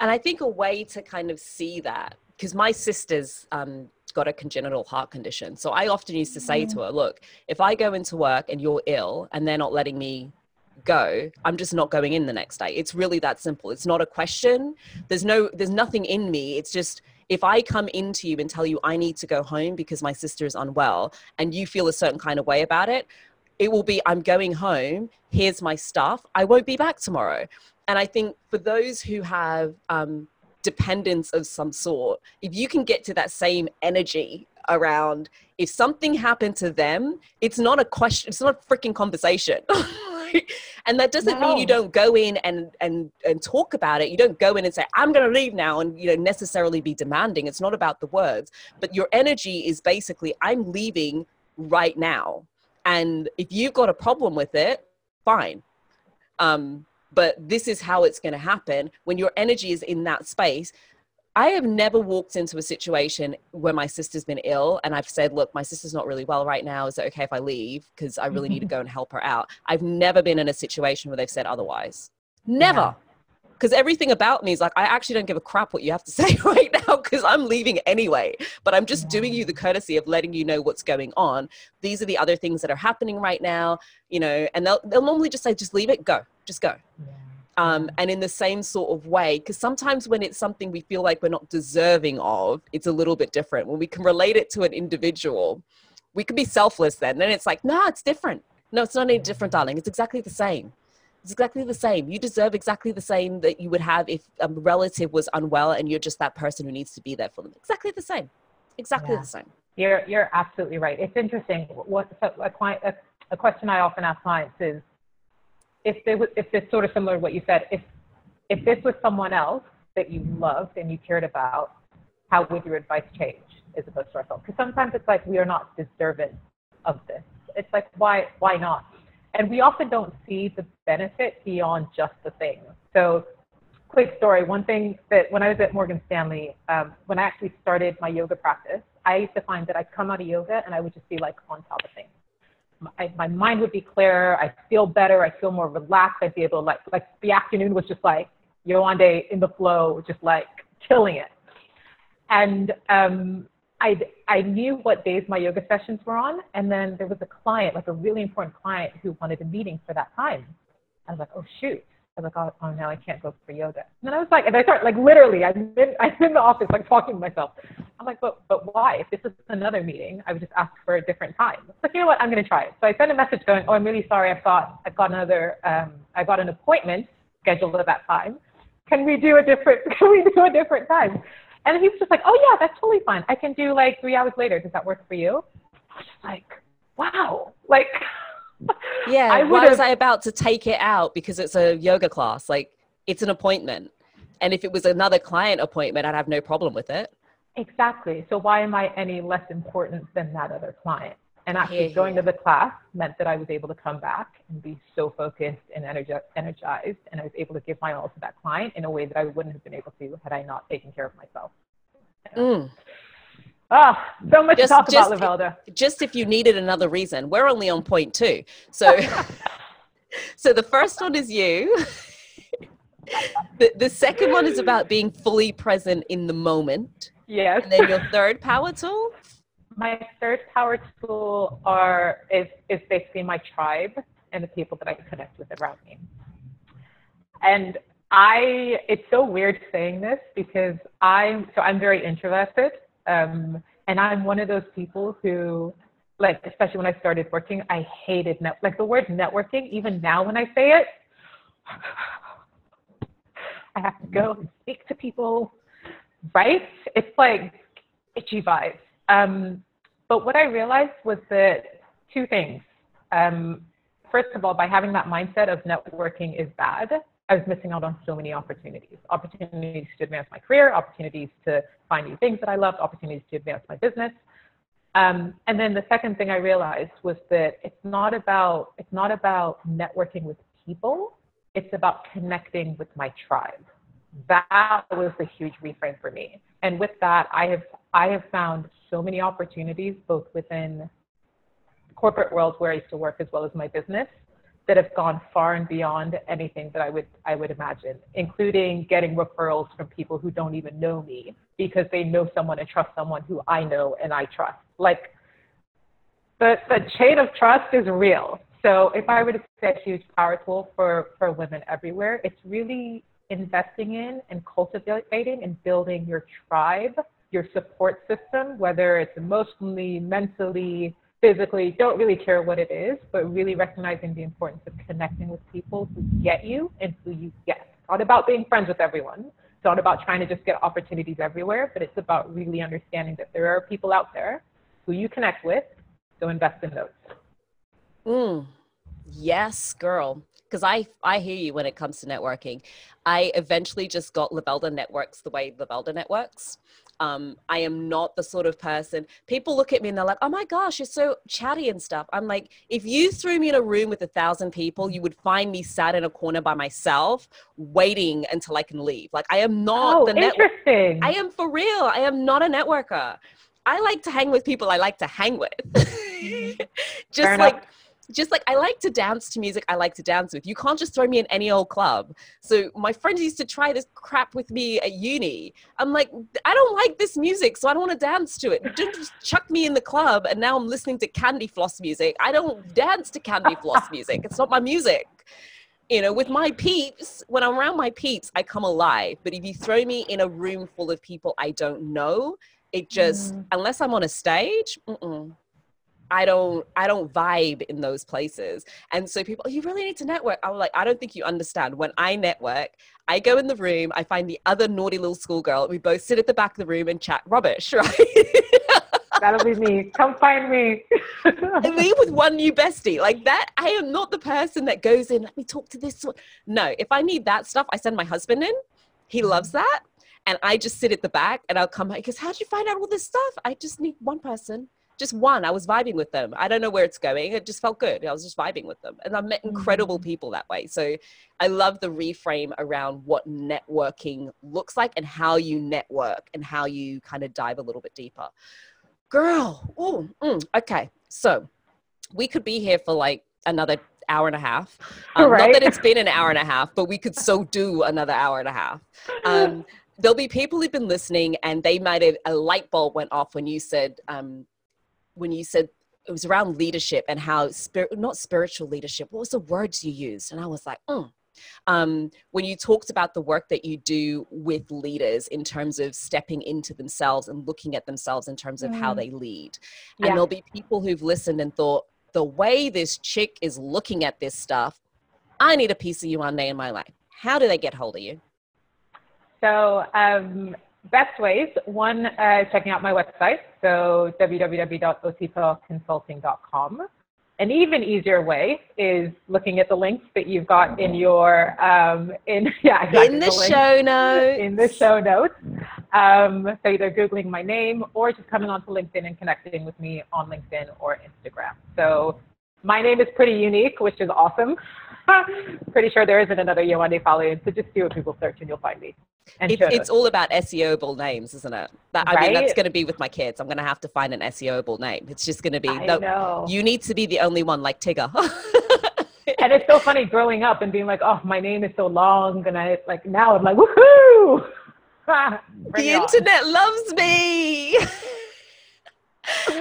And I think a way to kind of see that, because my sister's um, got a congenital heart condition. So I often used to say to her, look, if I go into work and you're ill and they're not letting me go, I'm just not going in the next day. It's really that simple. It's not a question. There's no, there's nothing in me. It's just, if I come into you and tell you I need to go home because my sister is unwell and you feel a certain kind of way about it, it will be I'm going home, here's my stuff, I won't be back tomorrow. And I think for those who have um, dependence of some sort, if you can get to that same energy around if something happened to them, it's not a question, it's not a freaking conversation. and that doesn't mean you don't go in and and and talk about it. You don't go in and say, I'm gonna leave now and you know necessarily be demanding. It's not about the words, but your energy is basically, I'm leaving right now. And if you've got a problem with it, fine. Um, but this is how it's going to happen when your energy is in that space. I have never walked into a situation where my sister's been ill and I've said, Look, my sister's not really well right now. Is it okay if I leave? Because I really need to mm-hmm. go and help her out. I've never been in a situation where they've said otherwise. Never. Because everything about me is like, I actually don't give a crap what you have to say right now because I'm leaving anyway. But I'm just doing you the courtesy of letting you know what's going on. These are the other things that are happening right now, you know, and they'll, they'll normally just say, just leave it, go, just go. Um, and in the same sort of way because sometimes when it's something we feel like we're not deserving of it's a little bit different. When we can relate it to an individual we can be selfless then. Then it's like no it's different. No it's not any different darling. It's exactly the same. It's exactly the same. You deserve exactly the same that you would have if a relative was unwell and you're just that person who needs to be there for them. Exactly the same. Exactly Yeah. the same. You're you're absolutely right. It's interesting. What so a client a, a question I often ask clients is if they was if it's sort of similar to what you said, if if this was someone else that you loved and you cared about, how would your advice change as opposed to ourselves? Because sometimes it's like we are not deserving of this. It's like why why not? And we often don't see the benefit beyond just the thing. So quick story. One thing that when I was at Morgan Stanley, um, when I actually started my yoga practice, I used to find that I'd come out of yoga and I would just be like on top of things. My, my mind would be clearer. I feel better. I feel more relaxed. I'd be able to like, like the afternoon was just like Yewande in the flow, just like killing it. And um, I I knew what days my yoga sessions were on, and then there was a client, like a really important client, who wanted a meeting for that time. I was like, oh shoot. I was like, oh, oh no, I can't go for yoga. And then I was like, and I start like literally, I'm in, I'm in the office, like talking to myself. I'm like, but but why? If this is another meeting, I would just ask for a different time. Like, you know what? I'm gonna try it. So I sent a message going, oh, I'm really sorry. I've got I've got another um, I got an appointment scheduled at that time. Can we do a different? Can we do a different time? And he was just like, oh yeah, that's totally fine. I can do like three hours later. Does that work for you? I was just like, wow, like. yeah. I why was I about to take it out because it's a yoga class? Like it's an appointment. And if it was another client appointment, I'd have no problem with it. Exactly. So why am I any less important than that other client? And actually, yeah, going to the class meant that I was able to come back and be so focused and energized, and I was able to give my all to that client in a way that I wouldn't have been able to had I not taken care of myself. Mm. Ah, so much just, to talk just, about, Lavelda. Just if you needed another reason, we're only on point two. So, so the first one is you. the, the second one is about being fully present in the moment. Yes. And then your third power tool my third power tool are is is basically my tribe and the people that I connect with around me. And I it's so weird saying this because I'm so I'm very introverted. Um, and I'm one of those people who like especially when I started working, I hated net like the word networking, even now when I say it, I have to go and speak to people, right? It's like itchy vibes. Um, but what I realized was that two things. Um, first of all, by having that mindset of networking is bad, I was missing out on so many opportunities. Opportunities to advance my career, opportunities to find new things that I loved, opportunities to advance my business. Um, and then the second thing I realized was that it's not about it's not about networking with people. It's about connecting with my tribe that was a huge reframe for me. And with that, I have I have found so many opportunities both within corporate world where I used to work as well as my business that have gone far and beyond anything that I would I would imagine, including getting referrals from people who don't even know me because they know someone and trust someone who I know and I trust. Like the the chain of trust is real. So if I were to say a huge power tool for, for women everywhere, it's really investing in and cultivating and building your tribe, your support system, whether it's emotionally, mentally, physically, don't really care what it is, but really recognizing the importance of connecting with people who get you and who you get. Not about being friends with everyone. It's not about trying to just get opportunities everywhere, but it's about really understanding that there are people out there who you connect with, so invest in those. Mm. Yes, girl because I I hear you when it comes to networking. I eventually just got Lavelda networks the way Lavelda networks. Um, I am not the sort of person people look at me and they're like, "Oh my gosh, you're so chatty and stuff." I'm like, if you threw me in a room with a thousand people, you would find me sat in a corner by myself, waiting until I can leave. Like I am not oh, the interesting. I am for real. I am not a networker. I like to hang with people I like to hang with. Mm-hmm. just Fair like. Enough just like I like to dance to music I like to dance with. You can't just throw me in any old club. So my friends used to try this crap with me at uni. I'm like, I don't like this music, so I don't want to dance to it. Don't just chuck me in the club and now I'm listening to candy floss music. I don't dance to candy floss music. It's not my music. You know, with my peeps, when I'm around my peeps, I come alive. But if you throw me in a room full of people I don't know, it just, mm. unless I'm on a stage, mm-mm I don't I don't vibe in those places. And so people, oh, you really need to network. I'm like, I don't think you understand. When I network, I go in the room, I find the other naughty little schoolgirl, we both sit at the back of the room and chat rubbish, right? That'll be me. Come find me. and me with one new bestie. Like that, I am not the person that goes in, let me talk to this one. No, if I need that stuff, I send my husband in. He loves mm-hmm. that. And I just sit at the back and I'll come back because how'd you find out all this stuff? I just need one person just one. I was vibing with them. I don't know where it's going. It just felt good. I was just vibing with them. And I met incredible Mm. people that way. So I love the reframe around what networking looks like and how you network and how you kind of dive a little bit deeper. Girl, ooh, mm, okay. So we could be here for like another hour and a half. Um, Not that it's been an hour and a half, but we could so do another hour and a half. Um, there'll be people who've been listening and they might have a light bulb went off when you said um, when you said it was around leadership and how spirit not spiritual leadership what was the words you used and i was like mm. um, when you talked about the work that you do with leaders in terms of stepping into themselves and looking at themselves in terms of how Mm. they lead Yeah. and there'll be people who've listened and thought the way this chick is looking at this stuff i need a piece of you one day in my life how do they get hold of you So, um, best ways one, uh, checking out my website, so www.osipaconsulting.com. An even easier way is looking at the links that you've got in your um, in yeah exactly, in the links show notes in the show notes. Um, so either googling my name or just coming onto LinkedIn and connecting with me on LinkedIn or Instagram. So my name is pretty unique, which is awesome. pretty sure there isn't another Yewande Faloyin, so just do a Google search and you'll find me. And it's, it's all about SEOable names, isn't it? That, I mean, that's going to be with my kids. I'm going to have to find an SEOable name. It's just going to be, I no, know. you need to be the only one like Tigger. and it's so funny growing up and being like, oh, my name is so long, and I like now I'm like, woohoo! The on. internet loves me.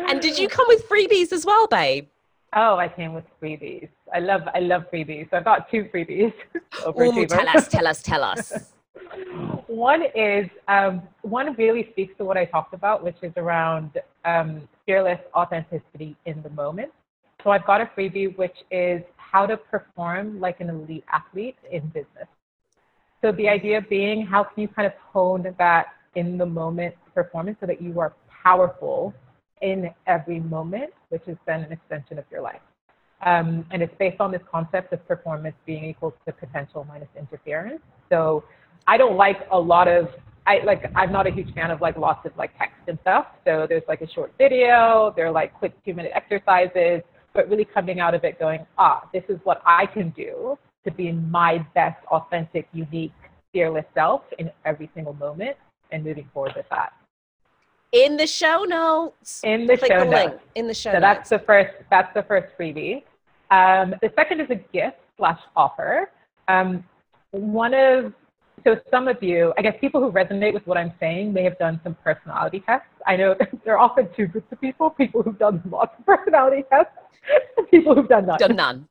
and did you come with freebies as well, babe? Oh, I came with freebies. I love, I love freebies. So I've got two freebies. Ooh, tell us, tell us, tell us. One is um, one really speaks to what I talked about, which is around um, fearless authenticity in the moment. So I've got a freebie, which is how to perform like an elite athlete in business. So the idea being, how can you kind of hone that in the moment performance so that you are powerful in every moment, which is then an extension of your life. Um, and it's based on this concept of performance being equal to potential minus interference. So I don't like a lot of I like I'm not a huge fan of like lots of like text and stuff. So there's like a short video, they're like quick two minute exercises, but really coming out of it going, ah, this is what I can do to be my best, authentic, unique, fearless self in every single moment and moving forward with that. In the show notes. In the Click show the notes. link in the show So notes. that's the first. That's the first freebie. Um, the second is a gift slash offer. Um, one of so some of you, I guess, people who resonate with what I'm saying may have done some personality tests. I know there are often two groups of people: people who've done lots of personality tests, and people who've done none. done none.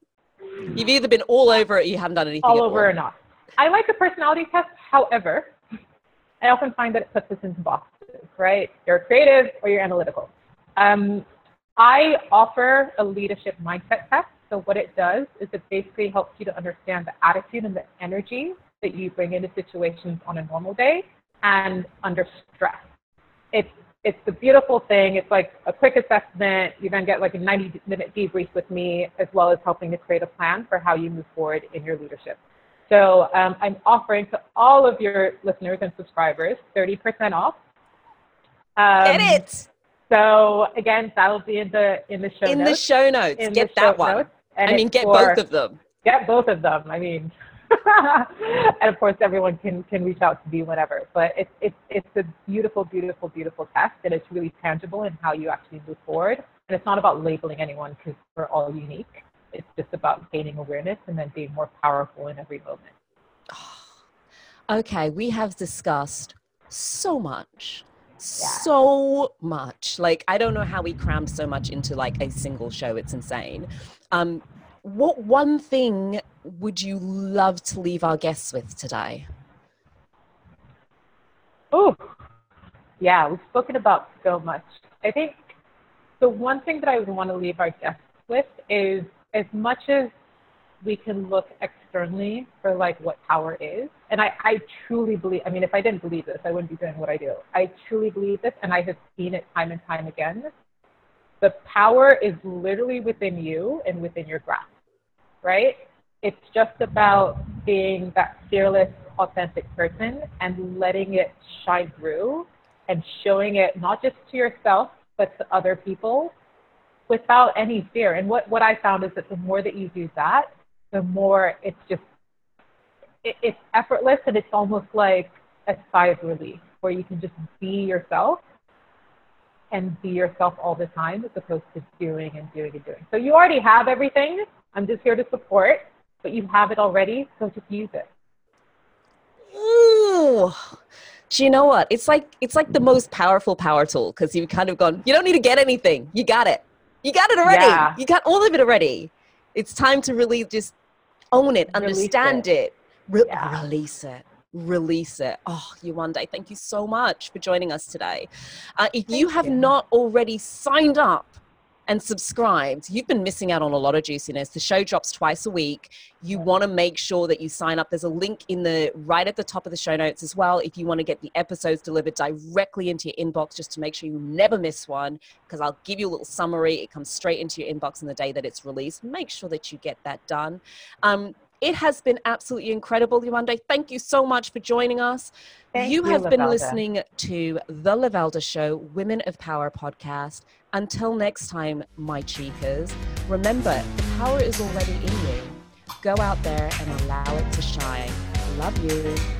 You've either been all over it or you haven't done anything all over all. or not. I like a personality test. However, I often find that it puts us into boxes, right? You're creative or you're analytical. Um, I offer a leadership mindset test. So what it does is it basically helps you to understand the attitude and the energy that you bring into situations on a normal day and under stress. It's it's the beautiful thing. It's like a quick assessment. You then get like a 90 minute debrief with me, as well as helping to create a plan for how you move forward in your leadership. So um, I'm offering to all of your listeners and subscribers 30% off. Um, Get it So again, that'll be in the in the show in the notes. show notes. in Get the that one. And I mean, get for- both of them. get both of them. I mean, and of course, everyone can can reach out to me whenever. But it's it's it's a beautiful, beautiful, beautiful test, and it's really tangible in how you actually move forward. And it's not about labeling anyone because we're all unique. It's just about gaining awareness and then being more powerful in every moment. Okay, we have discussed so much. So much. Like, I don't know how we crammed so much into like a single show. It's insane. Um, what one thing would you love to leave our guests with today? Oh, yeah, we've spoken about so much. I think the one thing that I would want to leave our guests with is as much as we can look externally for like what power is, and I, I truly believe, I mean, if I didn't believe this, I wouldn't be doing what I do. I truly believe this, and I have seen it time and time again. The power is literally within you and within your grasp, right? It's just about being that fearless, authentic person and letting it shine through and showing it not just to yourself, but to other people without any fear. And what, what I found is that the more that you do that, the more it's just, it, it's effortless and it's almost like a sigh of relief where you can just be yourself and be yourself all the time as opposed to doing and doing and doing. So you already have everything. I'm just here to support, but you have it already, so just use it. Ooh. Do you know what? It's like it's like the most powerful power tool because you've kind of gone, you don't need to get anything. You got it. You got it already. Yeah. You got all of it already. It's time to really just own it, Release understand it, re- Yeah. release it. Release it. Oh, Yewande, thank you so much for joining us today. Uh, if you have you. not already signed up and subscribed, you've been missing out on a lot of juiciness. The show drops twice a week. You want to make sure that you sign up. There's a link in the right at the top of the show notes as well. If you want to get the episodes delivered directly into your inbox, just to make sure you never miss one, because I'll give you a little summary. It comes straight into your inbox on the day that it's released. Make sure that you get that done. Um, it has been absolutely incredible, Yewande. Thank you so much for joining us. Thank you you, have been listening to the Lavelda Show Women of Power podcast. Until next time, my chicas, remember the power is already in you. Go out there and allow it to shine. Love you.